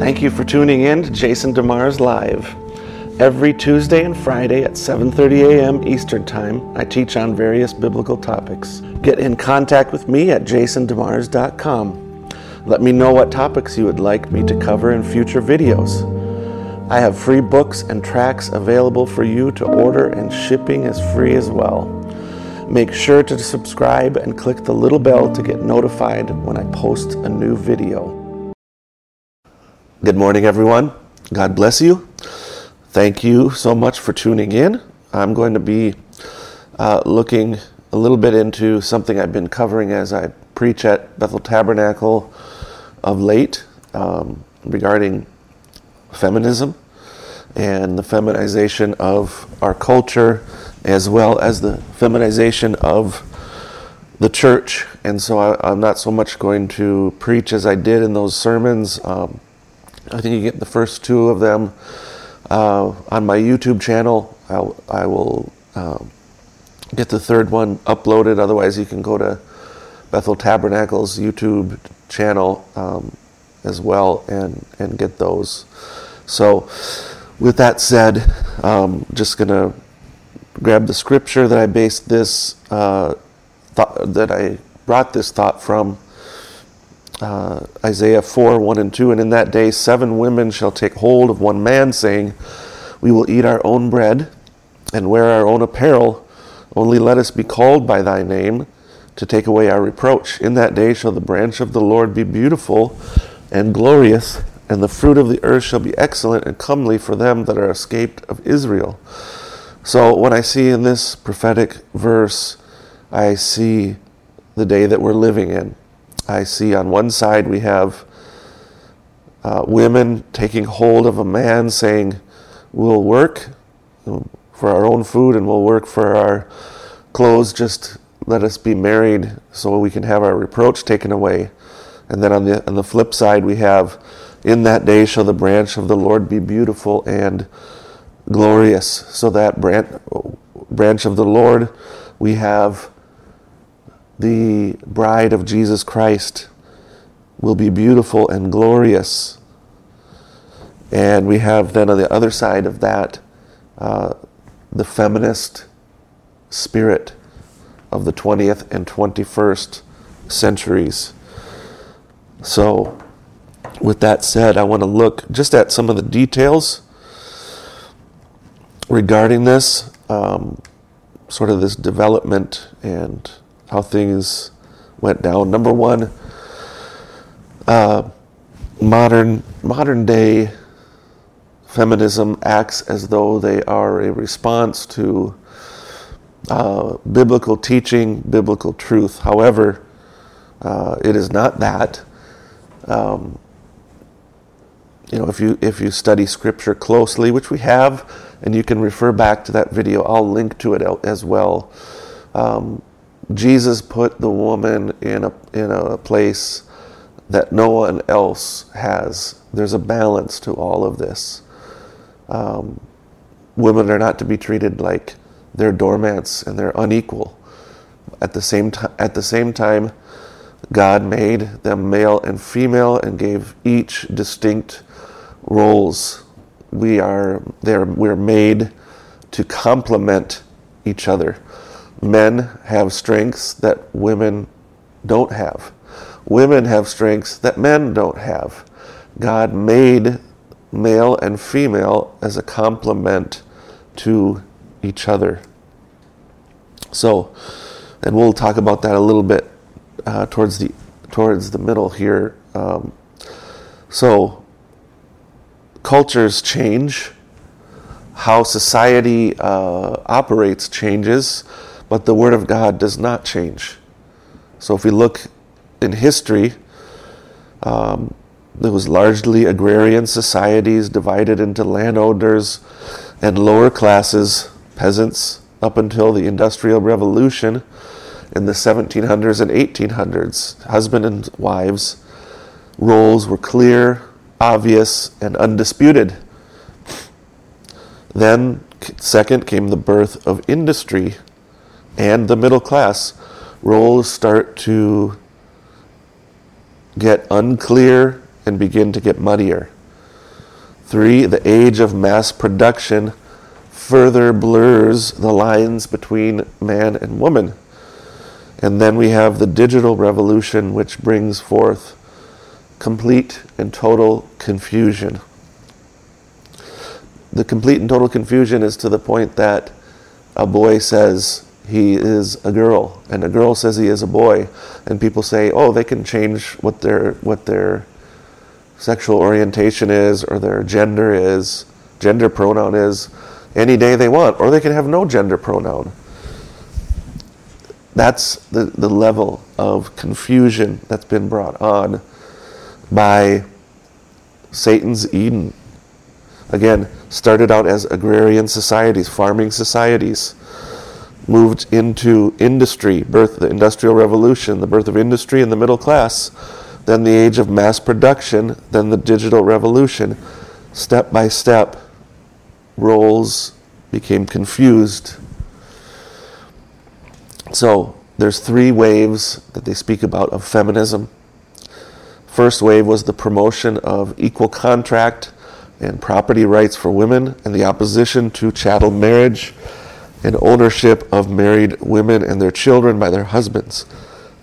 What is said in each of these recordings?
Thank you for tuning in to Jason DeMars Live. Every Tuesday and Friday at 7:30 a.m. Eastern Time, I teach on various biblical topics. Get in contact with me at jasondemars.com. Let me know what topics you would like me to cover in future videos. I have free books and tracts available for you to order and shipping is free as well. Make sure to subscribe and click the little bell to get notified when I post a new video. Good morning, everyone. God bless you. Thank you so much for tuning in. I'm going to be uh, looking a little bit into something I've been covering as I preach at Bethel Tabernacle of late um, regarding feminism and the feminization of our culture as well as the feminization of the church. And so I, am not so much going to preach as I did in those sermons. Um, I think you get the first two of them uh, on my YouTube channel. I'll, I will um, get the third one uploaded. Otherwise, you can go to Bethel Tabernacle's YouTube channel um, as well and, and get those. So, with that said, um, just going to grab the scripture that I based this uh, thought, that I brought this thought from uh, Isaiah 4 1 and 2. And in that day, seven women shall take hold of one man, saying, We will eat our own bread and wear our own apparel. Only let us be called by thy name to take away our reproach. In that day shall the branch of the Lord be beautiful and glorious, and the fruit of the earth shall be excellent and comely for them that are escaped of Israel. So when I see in this prophetic verse, I see the day that we're living in. I see on one side we have uh, women taking hold of a man saying, We'll work for our own food and we'll work for our clothes, just let us be married so we can have our reproach taken away. And then on the, on the flip side, we have, In that day shall the branch of the Lord be beautiful and glorious. So that branch, branch of the Lord, we have the bride of Jesus Christ will be beautiful and glorious. And we have then on the other side of that uh, the feminist spirit of the 20th and 21st centuries. So, with that said, I want to look just at some of the details regarding this, um, sort of this development and how things went down. Number one, uh, modern modern day feminism acts as though they are a response to uh, biblical teaching, biblical truth. However, uh, it is not that. Um, you know, if you if you study Scripture closely, which we have, and you can refer back to that video, I'll link to it as well. Um, Jesus put the woman in a, in a place that no one else has. There's a balance to all of this. Um, women are not to be treated like they're doormats and they're unequal. At the same time, at the same time, God made them male and female and gave each distinct roles. We are there. We're made to complement each other men have strengths that women don't have. Women have strengths that men don't have. God made male and female as a complement to each other. So, and we'll talk about that a little bit uh, towards the towards the middle here. Um, so, cultures change, how society uh, operates changes but the Word of God does not change. So if we look in history, um, there was largely agrarian societies divided into landowners and lower classes, peasants, up until the Industrial Revolution in the 1700s and 1800s. Husband and wives roles were clear, obvious, and undisputed. Then, second, came the birth of industry and the middle class, roles start to get unclear and begin to get muddier. Three, the age of mass production further blurs the lines between man and woman. And then we have the digital revolution, which brings forth complete and total confusion. The complete and total confusion is to the point that a boy says he is a girl, and a girl says he is a boy, and people say, "Oh, they can change what their what their sexual orientation is or their gender is, gender pronoun is, any day they want, or they can have no gender pronoun." That's the, the level of confusion that's been brought on by Satan's Eden. Again, started out as agrarian societies, farming societies, moved into industry, birth the industrial revolution, the birth of industry and the middle class, then the age of mass production, then the digital revolution. Step by step, roles became confused. So, there's three waves that they speak about of feminism. First wave was the promotion of equal contract and property rights for women and the opposition to chattel marriage and ownership of married women and their children by their husbands.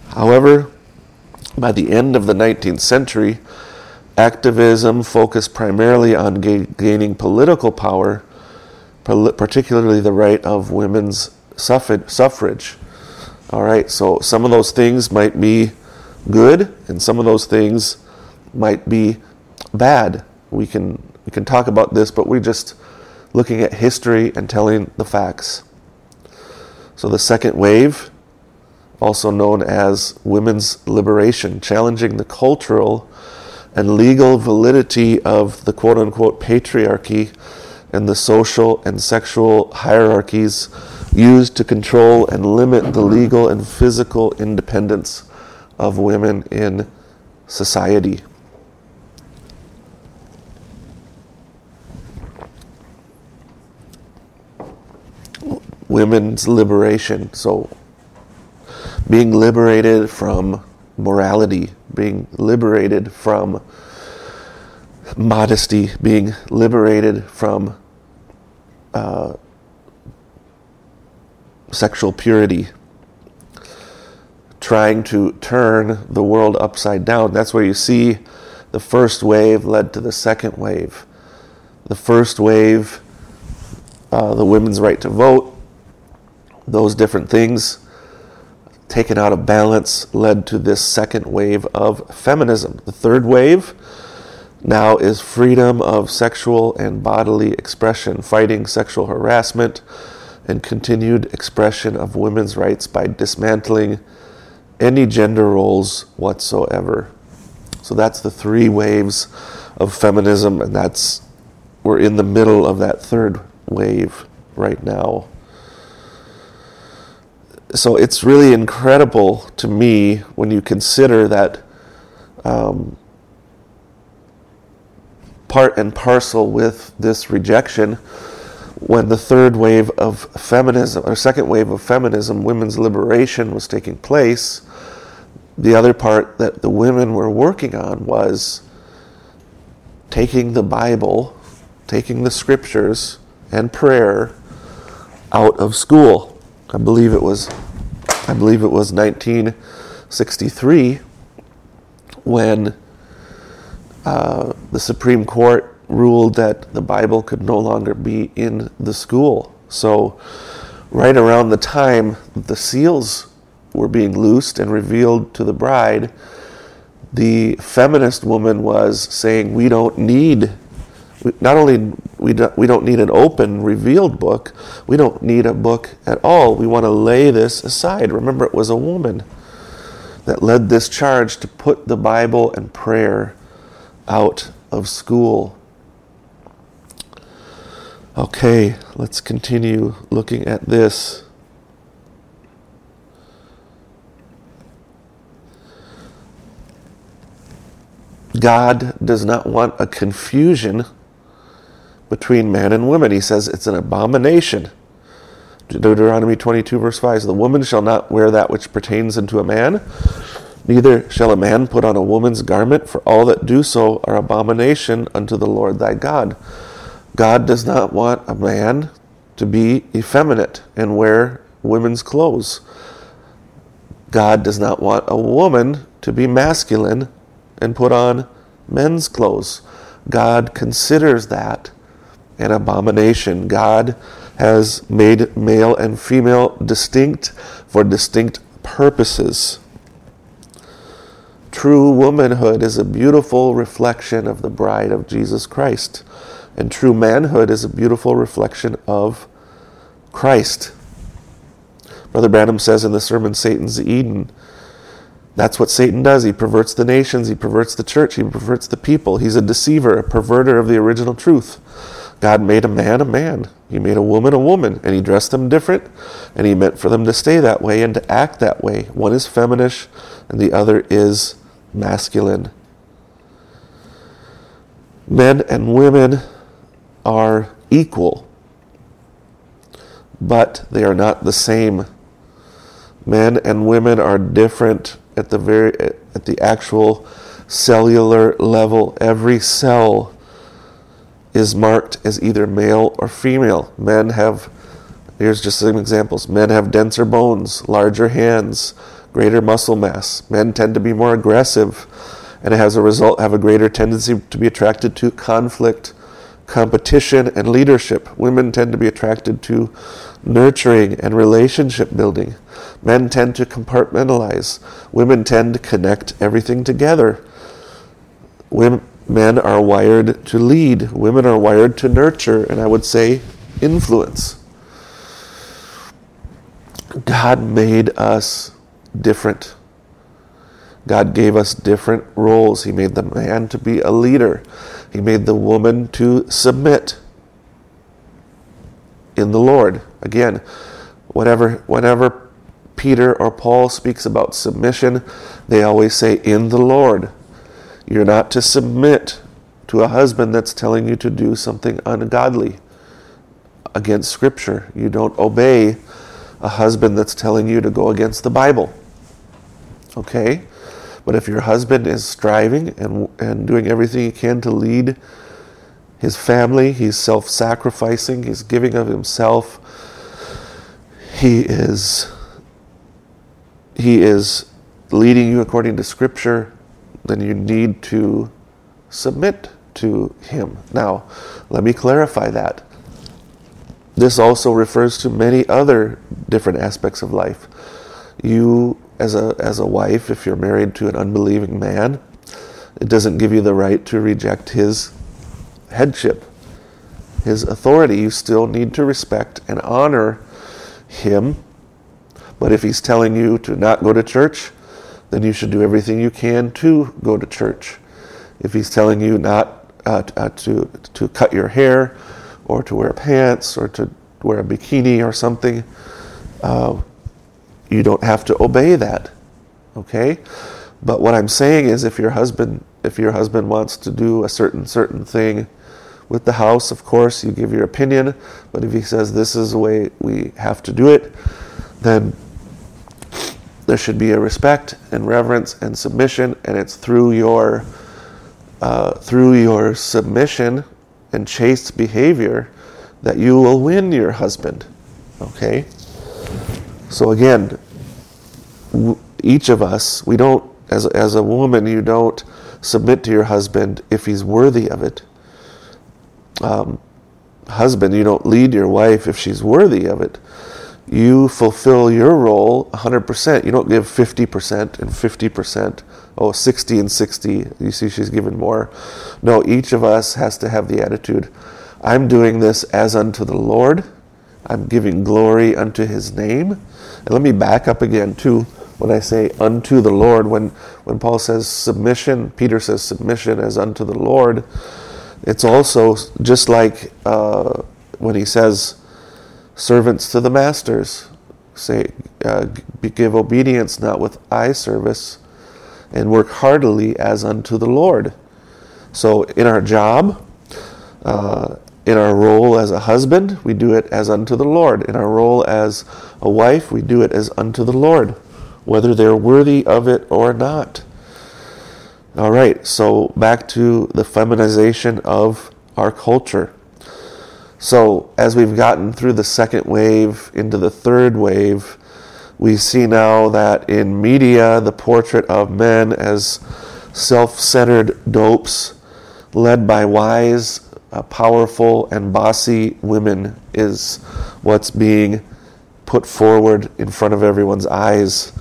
However, by the end of the 19th century, activism focused primarily on ga- gaining political power, particularly the right of women's suffrage. All right, so some of those things might be good, and some of those things might be bad. We can we can talk about this, but we're just looking at history and telling the facts. So the second wave, also known as women's liberation, challenging the cultural and legal validity of the quote unquote patriarchy and the social and sexual hierarchies used to control and limit the legal and physical independence of women in society. Women's liberation. So, being liberated from morality, being liberated from modesty, being liberated from uh, sexual purity, trying to turn the world upside down. That's where you see the first wave led to the second wave. The first wave, uh, the women's right to vote, those different things taken out of balance led to this second wave of feminism. The third wave now is freedom of sexual and bodily expression, fighting sexual harassment and continued expression of women's rights by dismantling any gender roles whatsoever. So that's the three waves of feminism, and that's we're in the middle of that third wave right now so it's really incredible to me when you consider that um, part and parcel with this rejection when the third wave of feminism or second wave of feminism women's liberation was taking place the other part that the women were working on was taking the bible taking the scriptures and prayer out of school I believe it was, I believe it was 1963 when uh, the Supreme Court ruled that the Bible could no longer be in the school. So, right around the time the seals were being loosed and revealed to the bride, the feminist woman was saying, We don't need not only we don't, we don't need an open revealed book we don't need a book at all. We want to lay this aside. Remember it was a woman that led this charge to put the bible and prayer out of school. Okay let's continue looking at this. God does not want a confusion between man and woman. He says it's an abomination. Deuteronomy 22, verse 5 The woman shall not wear that which pertains unto a man, Neither shall a man put on a woman's garment, for all that do so are abomination unto the Lord thy God. God does not want a man to be effeminate and wear women's clothes. God does not want a woman to be masculine and put on men's clothes. God considers that an abomination. God has made male and female distinct for distinct purposes. True womanhood is a beautiful reflection of the bride of Jesus Christ, and true manhood is a beautiful reflection of Christ. Brother Branham says in the sermon Satan's Eden, that's what Satan does. He perverts the nations, he perverts the church, he perverts the people. He's a deceiver, a perverter of the original truth. God made a man a man. He made a woman a woman, and He dressed them different, and He meant for them to stay that way and to act that way. One is feminine, and the other is masculine. Men and women are equal, but they are not the same. Men and women are different at the very at the actual cellular level. Every cell is marked as either male or female. Men have, here's just some examples men have denser bones, larger hands, greater muscle mass. Men tend to be more aggressive and as a result have a greater tendency to be attracted to conflict, competition, and leadership. Women tend to be attracted to nurturing and relationship building. Men tend to compartmentalize. Women tend to connect everything together. Women, men are wired to lead, women are wired to nurture, and I would say influence. God made us different. God gave us different roles. He made the man to be a leader, He made the woman to submit in the Lord. Again, whenever, whenever Peter or Paul speaks about submission, they always say, in the Lord. You're not to submit to a husband that's telling you to do something ungodly against Scripture. You don't obey a husband that's telling you to go against the Bible. Okay? But if your husband is striving and, and doing everything he can to lead his family, he's self sacrificing, he's giving of himself, he is he is leading you according to scripture then you need to submit to Him. Now, let me clarify that. This also refers to many other different aspects of life. You, as a, as a wife, if you're married to an unbelieving man, it doesn't give you the right to reject his headship, his authority. You still need to respect and honor him. But if he's telling you to not go to church, then you should do everything you can to go to church. If he's telling you not uh, uh, to, to cut your hair or to wear pants or to wear a bikini or something, uh, you don't have to obey that. Okay? But what I'm saying is if your husband if your husband wants to do a certain certain thing with the house, of course, you give your opinion, but if he says this is the way we have to do it, then there should be a respect and reverence and submission, and it's through your uh, through your submission and chaste behavior that you will win your husband. Okay. So again, each of us, we don't, as as a woman, you don't submit to your husband if he's worthy of it. Um, husband, you don't lead your wife if she's worthy of it you fulfill your role 100%. You don't give 50% and 50%, oh, 60 and 60. You see, she's given more. No, each of us has to have the attitude I'm doing this as unto the Lord, I'm giving glory unto his name. And let me back up again, too. When I say unto the Lord, when, when Paul says submission, Peter says submission as unto the Lord, it's also just like uh, when he says, servants to the masters. Say, uh, give obedience not with eye service, and work heartily as unto the Lord. So, in our job, uh, in our role as a husband, we do it as unto the Lord. In our role as a wife, we do it as unto the Lord. whether they're worthy of it or not. All right, so back to the feminization of our culture. So, as we've gotten through the second wave into the third wave, we see now that in media, the portrait of men as self centered dopes led by wise, uh, powerful, and bossy women is what's being put forward in front of everyone's eyes.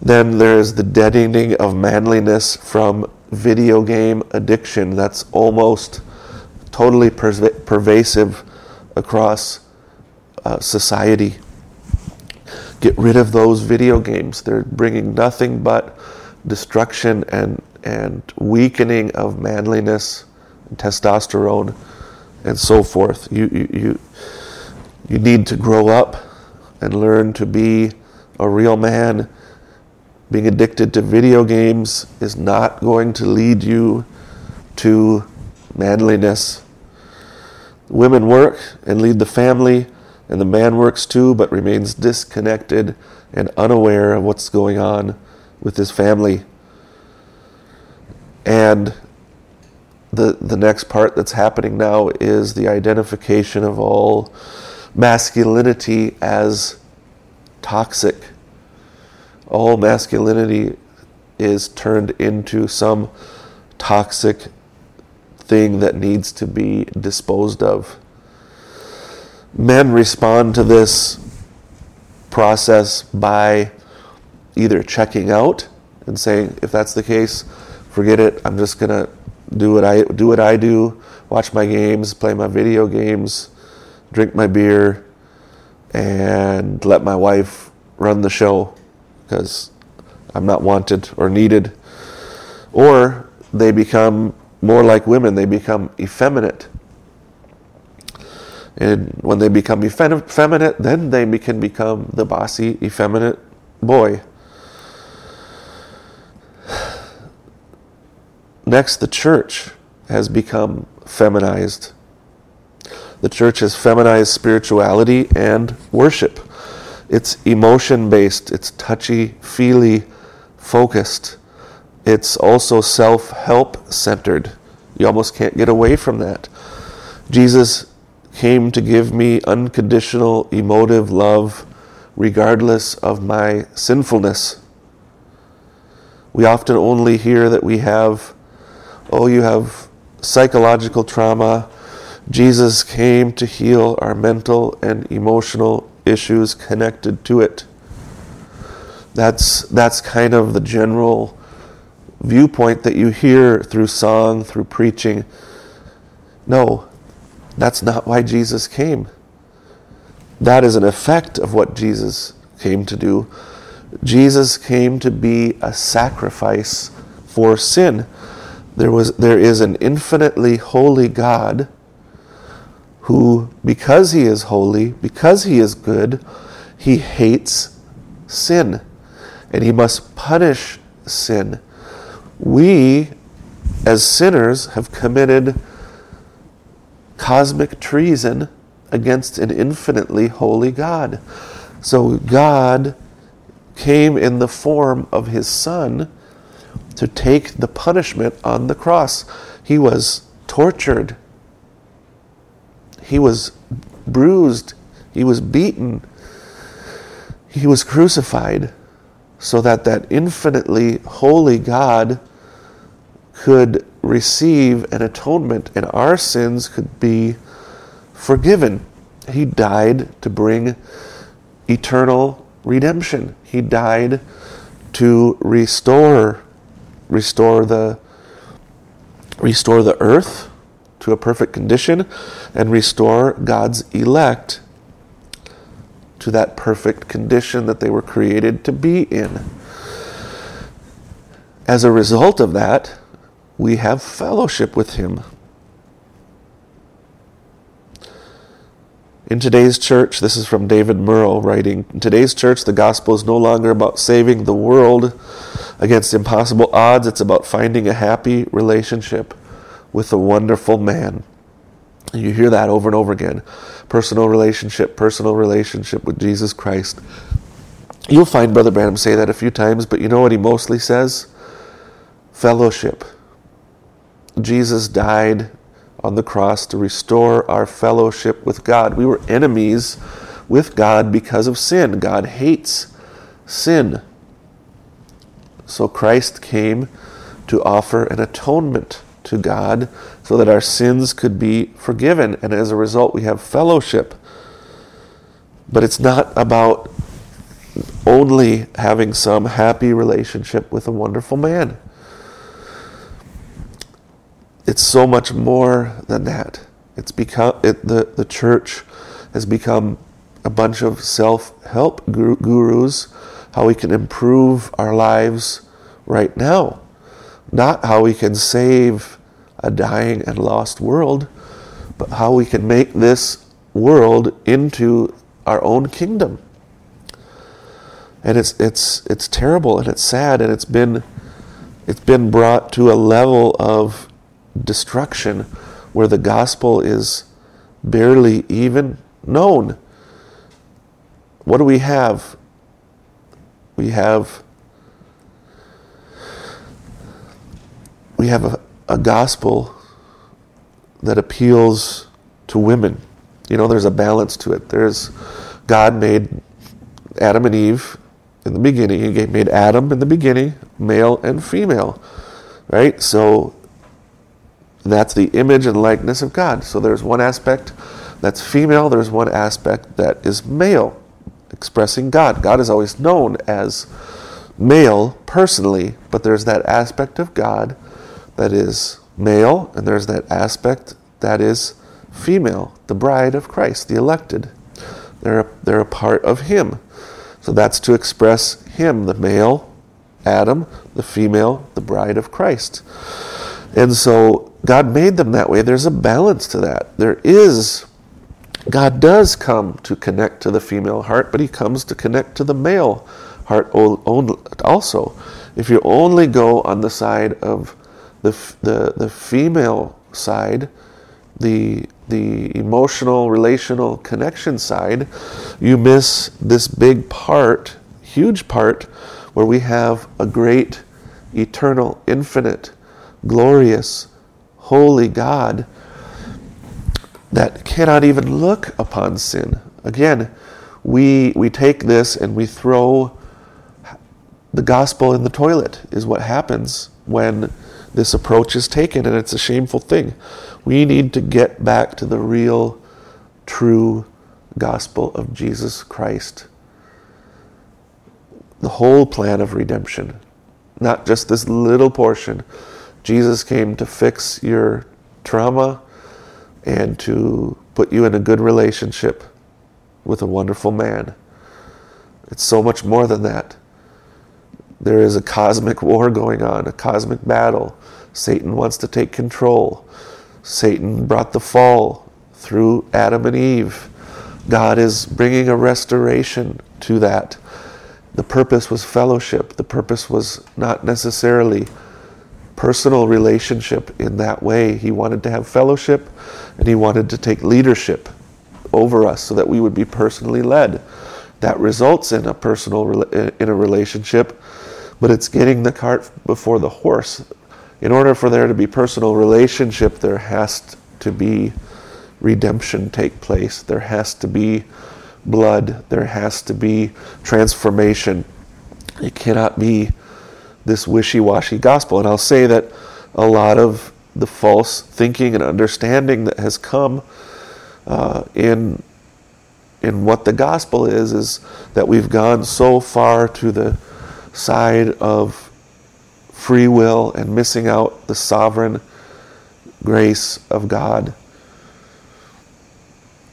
Then there's the deadening of manliness from video game addiction that's almost totally perv- pervasive across uh, society. Get rid of those video games. They're bringing nothing but destruction and, and weakening of manliness, and testosterone, and so forth. You, you, you, you need to grow up and learn to be a real man. Being addicted to video games is not going to lead you to manliness. Women work and lead the family, and the man works too, but remains disconnected and unaware of what's going on with his family. And the, the next part that's happening now is the identification of all masculinity as toxic. All masculinity is turned into some toxic thing that needs to be disposed of. Men respond to this process by either checking out and saying, if that's the case, forget it. I'm just gonna do what I do what I do, watch my games, play my video games, drink my beer, and let my wife run the show because I'm not wanted or needed. Or they become more like women, they become effeminate. And when they become effeminate, then they can become the bossy, effeminate boy. Next, the church has become feminized. The church has feminized spirituality and worship. It's emotion based, it's touchy feely focused. It's also self help centered. You almost can't get away from that. Jesus came to give me unconditional emotive love regardless of my sinfulness. We often only hear that we have, oh, you have psychological trauma. Jesus came to heal our mental and emotional issues connected to it. That's, that's kind of the general viewpoint that you hear through song, through preaching. No, that's not why Jesus came. That is an effect of what Jesus came to do. Jesus came to be a sacrifice for sin. There, was, there is an infinitely holy God who, because he is holy, because he is good, he hates sin and he must punish sin. We, as sinners, have committed cosmic treason against an infinitely holy God. So God came in the form of his Son to take the punishment on the cross. He was tortured, he was bruised, he was beaten, he was crucified so that that infinitely holy God could receive an atonement and our sins could be forgiven. He died to bring eternal redemption. He died to restore restore the restore the earth to a perfect condition and restore God's elect to that perfect condition that they were created to be in. As a result of that, we have fellowship with Him. In today's church, this is from David Murrow writing In today's church, the gospel is no longer about saving the world against impossible odds, it's about finding a happy relationship with a wonderful man. You hear that over and over again. Personal relationship, personal relationship with Jesus Christ. You'll find Brother Branham say that a few times, but you know what he mostly says? Fellowship. Jesus died on the cross to restore our fellowship with God. We were enemies with God because of sin. God hates sin. So Christ came to offer an atonement to God so that our sins could be forgiven. And as a result, we have fellowship. But it's not about only having some happy relationship with a wonderful man. It's so much more than that. It's become it, the the church has become a bunch of self-help gurus how we can improve our lives right now, not how we can save a dying and lost world, but how we can make this world into our own kingdom. And it's it's it's terrible and it's sad and it's been it's been brought to a level of destruction where the gospel is barely even known. What do we have? We have we have a, a gospel that appeals to women. You know, there's a balance to it. There's God made Adam and Eve in the beginning. He made Adam in the beginning, male and female. Right? So that's the image and likeness of God. So there's one aspect that's female, there's one aspect that is male, expressing God. God is always known as male personally, but there's that aspect of God that is male, and there's that aspect that is female, the bride of Christ, the elected. They're a, they're a part of Him. So that's to express Him, the male, Adam, the female, the bride of Christ. And so God made them that way. There's a balance to that. There is, God does come to connect to the female heart, but He comes to connect to the male heart also. If you only go on the side of the, the, the female side, the, the emotional, relational connection side, you miss this big part, huge part, where we have a great, eternal, infinite, glorious, holy God that cannot even look upon sin. Again, we, we take this and we throw the gospel in the toilet, is what happens when this approach is taken, and it's a shameful thing. We need to get back to the real, true gospel of Jesus Christ. The whole plan of redemption, not just this little portion. Jesus came to fix your trauma and to put you in a good relationship with a wonderful man. It's so much more than that. There is a cosmic war going on, a cosmic battle. Satan wants to take control. Satan brought the fall through Adam and Eve. God is bringing a restoration to that. The purpose was fellowship. The purpose was not necessarily personal relationship in that way. He wanted to have fellowship and he wanted to take leadership over us so that we would be personally led. That results in a personal in a relationship but it's getting the cart before the horse. In order for there to be personal relationship, there has to be redemption take place. There has to be blood. There has to be transformation. It cannot be this wishy washy gospel. And I'll say that a lot of the false thinking and understanding that has come uh, in in what the gospel is is that we've gone so far to the side of free will and missing out the sovereign grace of God.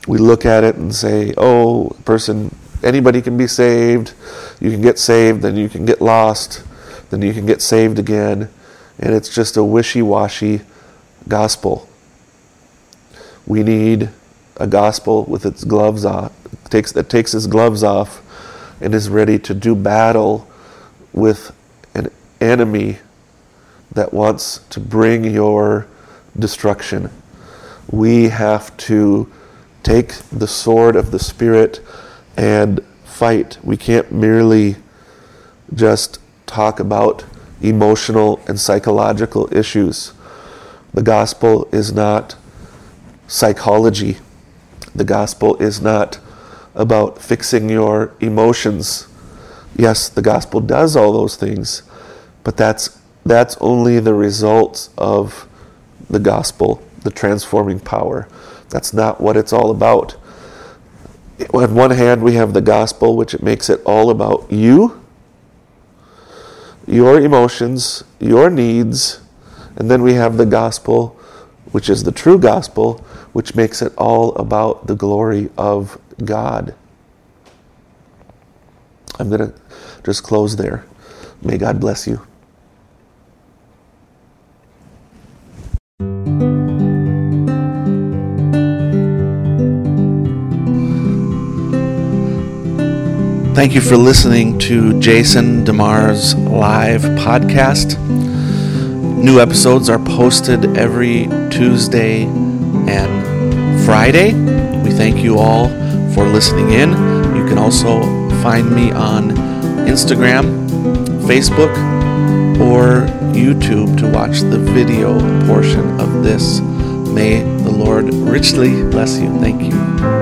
We look at it and say, oh, person, anybody can be saved. You can get saved, then you can get lost, then you can get saved again. And it's just a wishy washy gospel. We need a gospel with its gloves off, takes, that takes its gloves off and is ready to do battle with an enemy that wants to bring your destruction. We have to take the sword of the Spirit and fight. We can't merely just talk about emotional and psychological issues. The gospel is not psychology. The gospel is not about fixing your emotions. Yes, the gospel does all those things, but that's that's only the results of the gospel, the transforming power. That's not what it's all about. On one hand, we have the gospel, which makes it all about you, your emotions, your needs, and then we have the gospel, which is the true gospel, which makes it all about the glory of God. I'm going to just close there. May God bless you. Thank you for listening to Jason DeMars' live podcast. New episodes are posted every Tuesday and Friday. We thank you all for listening in. You can also find me on Instagram, Facebook, or YouTube to watch the video portion of this. May the Lord richly bless you. Thank you.